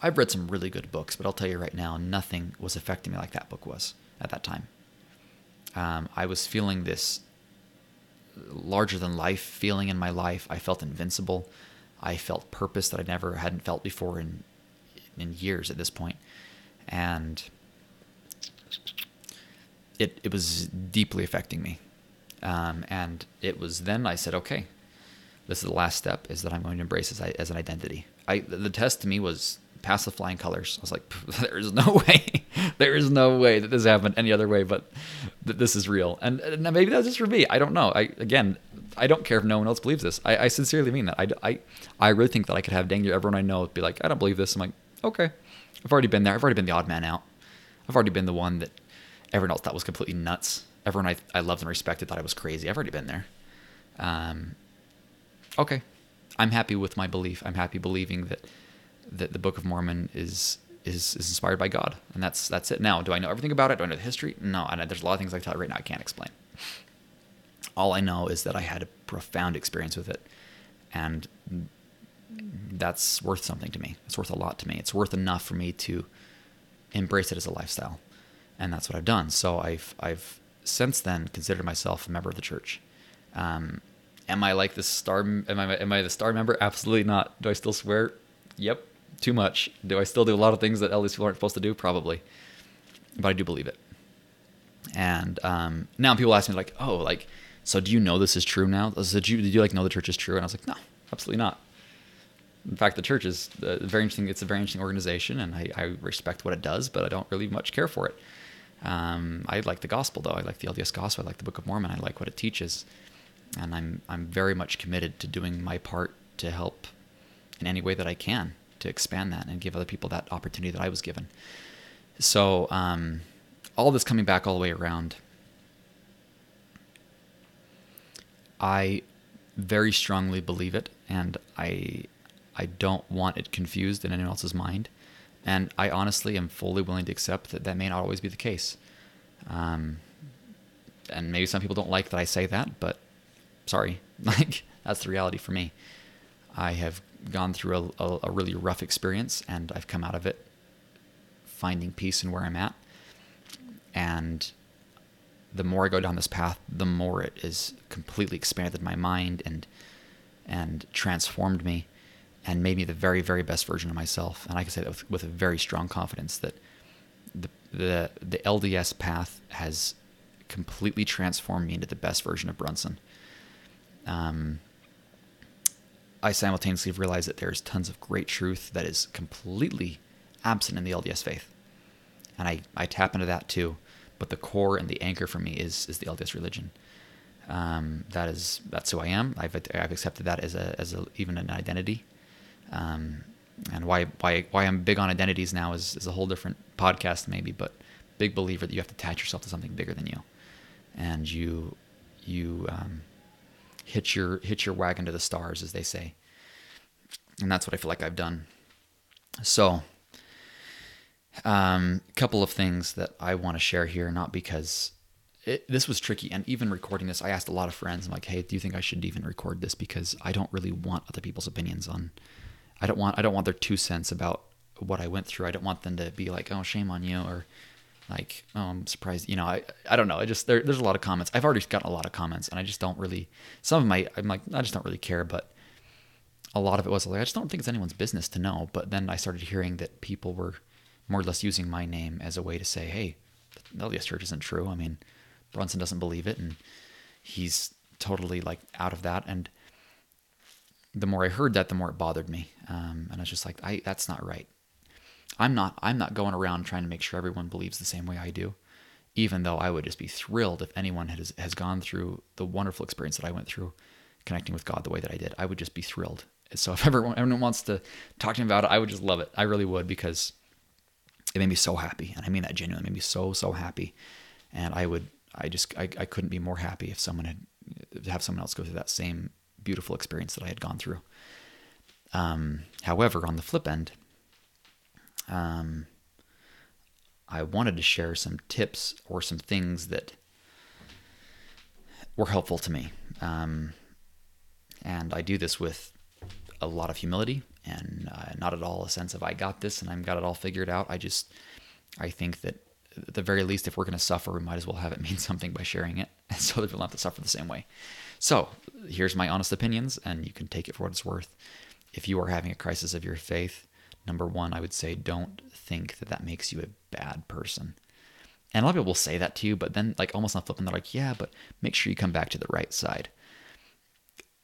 I've read some really good books, but I'll tell you right now, nothing was affecting me like that book was at that time. Um, I was feeling this larger than life feeling in my life. I felt invincible. I felt purpose that I never hadn't felt before in in years at this point. and it it was deeply affecting me. Um, and it was then I said, okay, this is the last step. Is that I'm going to embrace as, as an identity. I the test to me was pass the flying colors. I was like, there is no way, there is no way that this happened any other way, but that this is real. And, and maybe that's just for me. I don't know. I again, I don't care if no one else believes this. I, I sincerely mean that. I, I, I really think that I could have dang near everyone I know be like, I don't believe this. I'm like, okay, I've already been there. I've already been the odd man out. I've already been the one that everyone else thought was completely nuts. Everyone I, I loved and respected thought I was crazy. I've already been there. Um, okay, I'm happy with my belief. I'm happy believing that that the Book of Mormon is is is inspired by God, and that's that's it. Now, do I know everything about it? Do I know the history? No, and there's a lot of things I tell you right now I can't explain. All I know is that I had a profound experience with it, and that's worth something to me. It's worth a lot to me. It's worth enough for me to embrace it as a lifestyle, and that's what I've done. So I've I've since then considered myself a member of the church. Um, am I like the star? Am I am I the star member? Absolutely not. Do I still swear? Yep too much. Do I still do a lot of things that LDS people aren't supposed to do? Probably, but I do believe it. And um, now people ask me like, "Oh, like, so do you know this is true now? Did you did you like know the church is true?" And I was like, "No, absolutely not." In fact, the church is uh, very interesting. It's a very interesting organization, and I, I, respect what it does, but I don't really much care for it. Um, I like the gospel, though. I like the LDS gospel. I like the Book of Mormon. I like what it teaches, and I'm I'm very much committed to doing my part to help in any way that I can to expand that and give other people that opportunity that I was given. So um, all this coming back all the way around, I very strongly believe it, and I I don't want it confused in anyone else's mind. And I honestly am fully willing to accept that that may not always be the case. Um, and maybe some people don't like that I say that, but sorry, like that's the reality for me. I have gone through a, a, a, really rough experience and I've come out of it finding peace in where I'm at. And the more I go down this path, the more it has completely expanded my mind and and transformed me and made me the very, very best version of myself. And I can say that with, with a very strong confidence that the, the the LDS path has completely transformed me into the best version of Brunson. Um, I simultaneously realize that there's tons of great truth that is completely absent in the LDS faith. And I, I tap into that too. But the core and the anchor for me is is the LDS religion. Um, that is that's who I am. I've I've accepted that as a as a, even an identity. Um, and why why why I'm big on identities now is, is a whole different podcast maybe, but big believer that you have to attach yourself to something bigger than you, and you you um, hitch your hitch your wagon to the stars, as they say. And that's what I feel like I've done. So, a um, couple of things that I want to share here, not because it, this was tricky, and even recording this, I asked a lot of friends, I'm like, "Hey, do you think I should even record this?" Because I don't really want other people's opinions on. I don't want I don't want their two cents about what I went through. I don't want them to be like, "Oh, shame on you," or like oh i'm surprised you know i i don't know i just there, there's a lot of comments i've already gotten a lot of comments and i just don't really some of my i'm like i just don't really care but a lot of it was like, I just don't think it's anyone's business to know. But then I started hearing that people were more or less using my name as a way to say, hey, the LDS Church isn't true. I mean, Brunson doesn't believe it, and he's totally like out of that. And the more I heard that, the more it bothered me. Um, and I was just like, I that's not right. I'm not I'm not going around trying to make sure everyone believes the same way I do. Even though I would just be thrilled if anyone has has gone through the wonderful experience that I went through connecting with God the way that I did. I would just be thrilled. So if everyone everyone wants to talk to me about it, I would just love it. I really would because it made me so happy, and I mean that genuinely. It made me so so happy, and I would I just I, I couldn't be more happy if someone had have someone else go through that same beautiful experience that I had gone through. Um, however, on the flip end, um, I wanted to share some tips or some things that were helpful to me. Um, and I do this with a lot of humility and uh, not at all a sense of I got this and I've got it all figured out. I just, I think that at the very least, if we're going to suffer, we might as well have it mean something by sharing it, so that we'll not have to suffer the same way. So here's my honest opinions, and you can take it for what it's worth. If you are having a crisis of your faith, number one, I would say don't think that that makes you a bad person. And a lot of people will say that to you, but then like almost not flipping, they're like, yeah, but make sure you come back to the right side.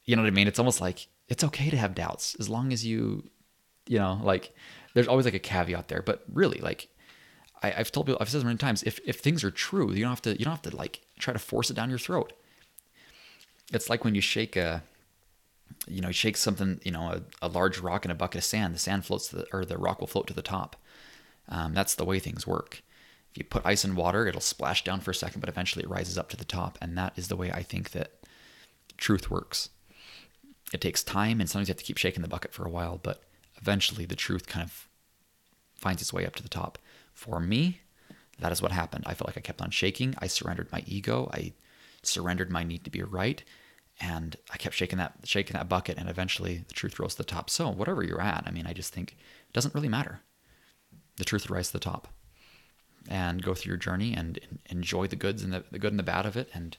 You know what I mean? It's almost like it's okay to have doubts as long as you, you know, like there's always like a caveat there. But really, like I, have told people, I've said many times, if if things are true, you don't have to you don't have to like try to force it down your throat. It's like when you shake a, you know, shake something, you know, a, a large rock in a bucket of sand. The sand floats to the, or the rock will float to the top. Um, that's the way things work. If you put ice in water, it'll splash down for a second, but eventually it rises up to the top. And that is the way I think that truth works it takes time and sometimes you have to keep shaking the bucket for a while, but eventually the truth kind of finds its way up to the top. For me, that is what happened. I felt like I kept on shaking. I surrendered my ego. I surrendered my need to be right. And I kept shaking that shaking that bucket and eventually the truth rose to the top. So whatever you're at, I mean, I just think it doesn't really matter. The truth will rise to the top. And go through your journey and enjoy the goods and the, the good and the bad of it and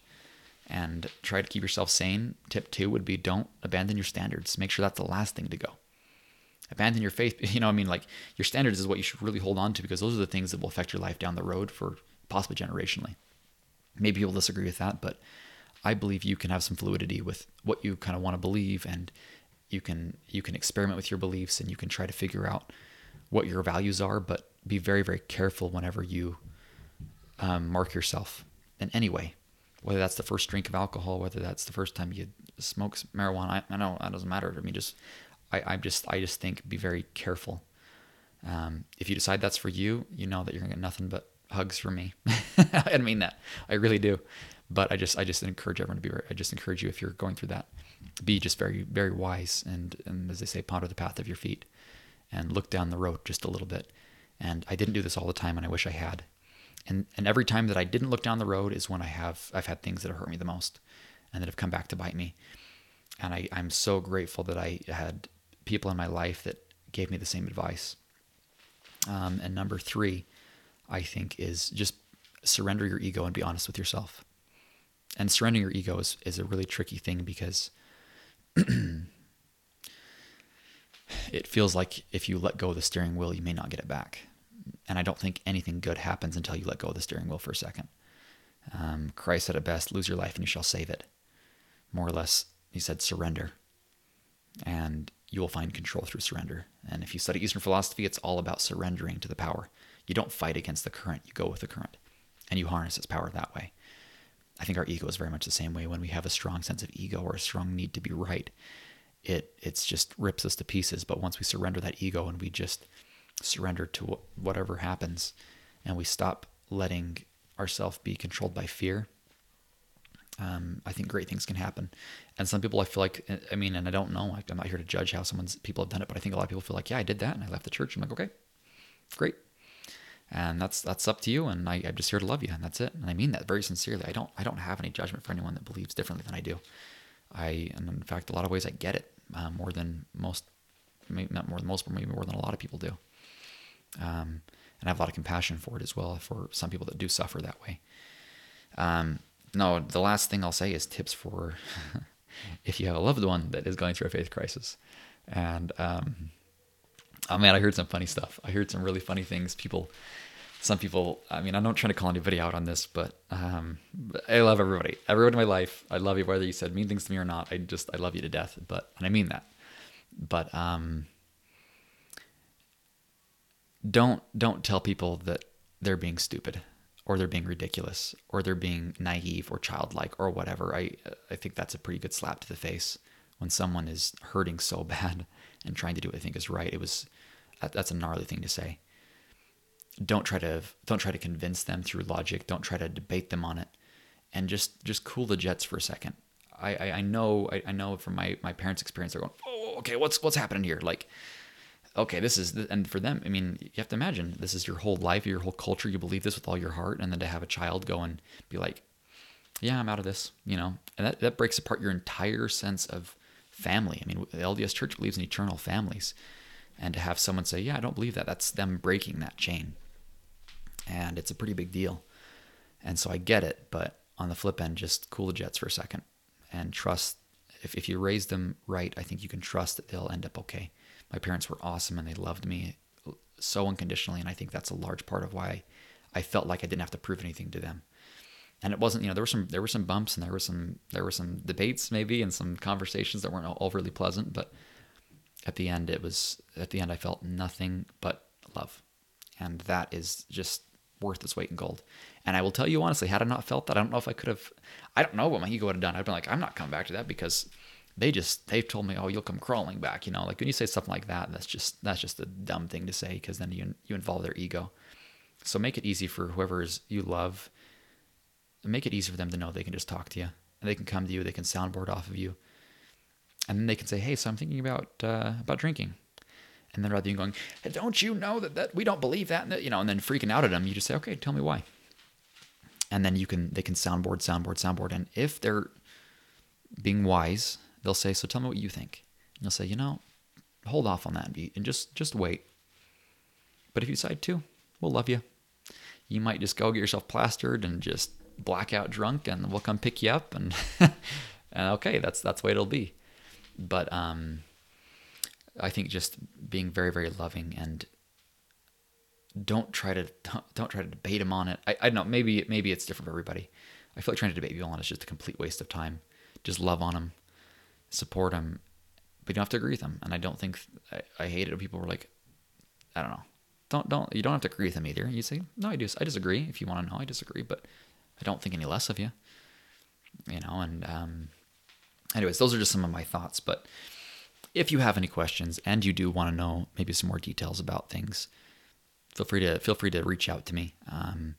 and try to keep yourself sane. Tip two would be don't abandon your standards. Make sure that's the last thing to go. Abandon your faith. You know, I mean, like your standards is what you should really hold on to because those are the things that will affect your life down the road for possibly generationally. Maybe you'll disagree with that, but I believe you can have some fluidity with what you kind of want to believe and you can you can experiment with your beliefs and you can try to figure out what your values are, but be very, very careful whenever you um, mark yourself in any way whether that's the first drink of alcohol, whether that's the first time you smoke marijuana. I, I know that doesn't matter. I mean, just I, I just I just think be very careful. Um, if you decide that's for you, you know that you're gonna get nothing but hugs from me. I mean that. I really do. But I just I just encourage everyone to be. I just encourage you if you're going through that, be just very very wise and and as they say, ponder the path of your feet, and look down the road just a little bit. And I didn't do this all the time, and I wish I had and and every time that I didn't look down the road is when I have I've had things that have hurt me the most and that have come back to bite me. And I, I'm so grateful that I had people in my life that gave me the same advice. Um, and number three, I think, is just surrender your ego and be honest with yourself. And surrendering your ego is, is a really tricky thing because it feels like if you let go of the steering wheel, you may not get it back and I don't think anything good happens until you let go of the steering wheel for a second. Um, Christ said it best lose your life and you shall save it. More or less, he said surrender. And you will find control through surrender. And if you study Eastern philosophy, it's all about surrendering to the power. You don't fight against the current, you go with the current. And you harness its power that way. I think our ego is very much the same way. When we have a strong sense of ego or a strong need to be right, it it's just rips us to pieces. But once we surrender that ego and we just surrender to whatever happens and we stop letting ourselves be controlled by fear, um, I think great things can happen. And some people, I feel like, I mean, and I don't know, I'm not here to judge how someone's people have done it, but I think a lot of people feel like, yeah, I did that and I left the church. I'm like, okay, great. And that's that's up to you, and I, I'm just here to love you, and that's it. And I mean that very sincerely. I don't I don't have any judgment for anyone that believes differently than I do. I and in fact, a lot of ways I get it uh, more than most, maybe not more than most, but maybe more than a lot of people do um, and I have a lot of compassion for it as well for some people that do suffer that way. Um, no, the last thing I'll say is tips for if you have a loved one that is going through a faith crisis. And um, oh man, I heard some funny stuff. I heard some really funny things. People, some people. I mean, I'm not trying to call anybody out on this, but um, I love everybody. Everyone in my life, I love you whether you said mean things to me or not. I just I love you to death. But and I mean that. But um, don't don't tell people that they're being stupid or they're being ridiculous or they're being naive or childlike or whatever. I I think that's a pretty good slap to the face when someone is hurting so bad and trying to do what they think is right. It was that's a gnarly thing to say. Don't try to don't try to convince them through logic. Don't try to debate them on it, and just just cool the jets for a second. I I, I know I, I know from my my parents' experience. They're going, oh okay, what's what's happening here? Like okay, this is, and for them, I mean, you have to imagine this is your whole life, your whole culture. You believe this with all your heart. And then to have a child go and be like, yeah, I'm out of this, you know, and that, that breaks apart your entire sense of family. I mean, the LDS church believes in eternal families. And to have someone say, yeah, I don't believe that, that's them breaking that chain. And it's a pretty big deal. And so I get it. But on the flip end, just cool the jets for a second and trust. If, if you raise them right, I think you can trust that they'll end up okay my parents were awesome and they loved me so unconditionally. And I think that's a large part of why I felt like I didn't have to prove anything to them. And it wasn't, you know, there were some there were some bumps and there were some there were some debates maybe and some conversations that weren't overly pleasant, but at the end it was at the end I felt nothing but love. And that is just worth its weight in gold. And I will tell you honestly, had I not felt that, I don't know if I could have I don't know what my ego would have done. I'd been like, I'm not coming back to that because they just they've told me, oh, you'll come crawling back. You know, like when you say something like that, that's just that's just a dumb thing to say because then you you involve their ego. So make it easy for whoever is you love. Make it easy for them to know they can just talk to you and they can come to you. They can soundboard off of you, and then they can say, hey, so I'm thinking about uh, about drinking. And then rather than going, don't you know that, that we don't believe that, and that, you know, and then freaking out at them, you just say, okay, tell me why. And then you can they can soundboard, soundboard, soundboard, and if they're being wise they'll say, "So tell me what you think." And you'll say, "You know, hold off on that and just just wait." But if you decide to, we'll love you. You might just go get yourself plastered and just blackout drunk, and we'll come pick you up, and and okay, that's that's the way it'll be. But um, I think just being very very loving and don't try to don't, don't try to debate him on it. I, I don't know. Maybe maybe it's different for everybody. I feel like trying to debate people on it is just a complete waste of time. Just love on them support them, but you don't have to agree with them. And I don't think I, I hate it when people were like, I don't know, don't don't you don't have to agree with them either. You say no, I do. I disagree. If you want to know, I disagree, but I don't think any less of you. You know, and um, anyways, those are just some of my thoughts. But if you have any questions and you do want to know maybe some more details about things, feel free to feel free to reach out to me. Um,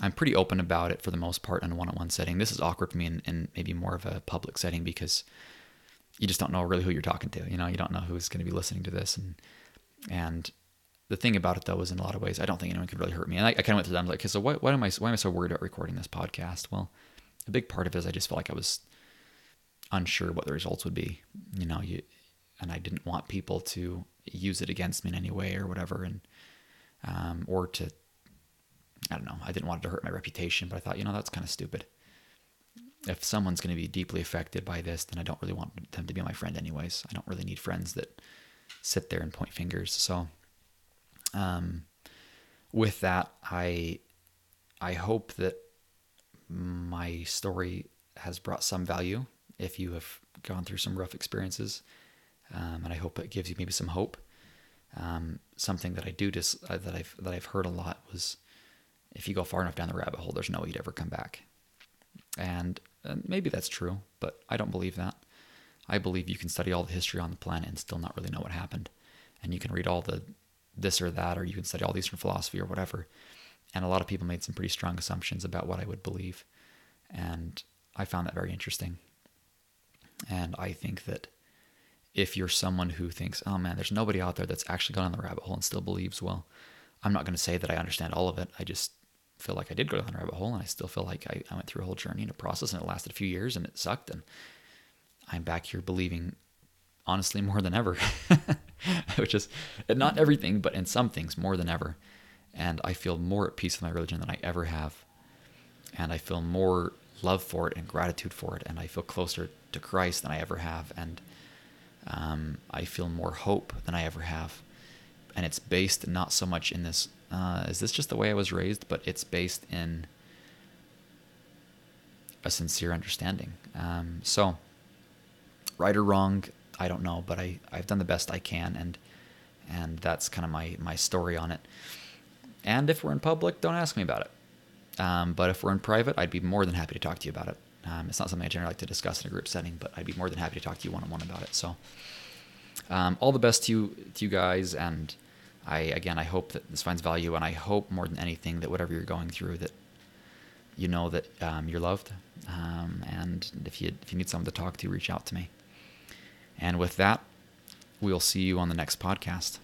I'm pretty open about it for the most part in a one-on-one setting. This is awkward for me in, in maybe more of a public setting because you just don't know really who you're talking to. You know, you don't know who's going to be listening to this. And and the thing about it though is in a lot of ways, I don't think anyone could really hurt me. And I, I kind of went through that. I'm like, okay, so what, what am I? Why am I so worried about recording this podcast? Well, a big part of it is I just felt like I was unsure what the results would be. You know, you and I didn't want people to use it against me in any way or whatever, and um, or to I don't know. I didn't want it to hurt my reputation, but I thought, you know, that's kind of stupid if someone's going to be deeply affected by this, then I don't really want them to be my friend, anyways. I don't really need friends that sit there and point fingers. So, um, with that, I I hope that my story has brought some value if you have gone through some rough experiences, um, and I hope it gives you maybe some hope. Um, something that I do just uh, that I've that I've heard a lot was if you go far enough down the rabbit hole, there's no way you'd ever come back. And and maybe that's true, but I don't believe that. I believe you can study all the history on the planet and still not really know what happened. And you can read all the this or that, or you can study all Eastern philosophy or whatever. And a lot of people made some pretty strong assumptions about what I would believe. And I found that very interesting. And I think that if you're someone who thinks, oh man, there's nobody out there that's actually gone on the rabbit hole and still believes, well, I'm not going to say that I understand all of it. I just feel like I did go down the rabbit hole, and I still feel like I, I went through a whole journey and a process, and it lasted a few years, and it sucked. And I'm back here believing, honestly, more than ever, which is not everything, but in some things more than ever. And I feel more at peace with my religion than I ever have, and I feel more love for it and gratitude for it, and I feel closer to Christ than I ever have. And um, I feel more hope than I ever have. And it's based not so much in this, uh, is this just the way I was raised, but it's based in a sincere understanding. Um, so, right or wrong, I don't know, but I, I've done the best I can, and and that's kind of my, my story on it. And if we're in public, don't ask me about it. Um, but if we're in private, I'd be more than happy to talk to you about it. Um, it's not something I generally like to discuss in a group setting, but I'd be more than happy to talk to you one on one about it. So, um, all the best to you, to you guys, and I again, I hope that this finds value, and I hope more than anything that whatever you're going through, that you know that um, you're loved, um, and if you if you need someone to talk to, reach out to me. And with that, we'll see you on the next podcast.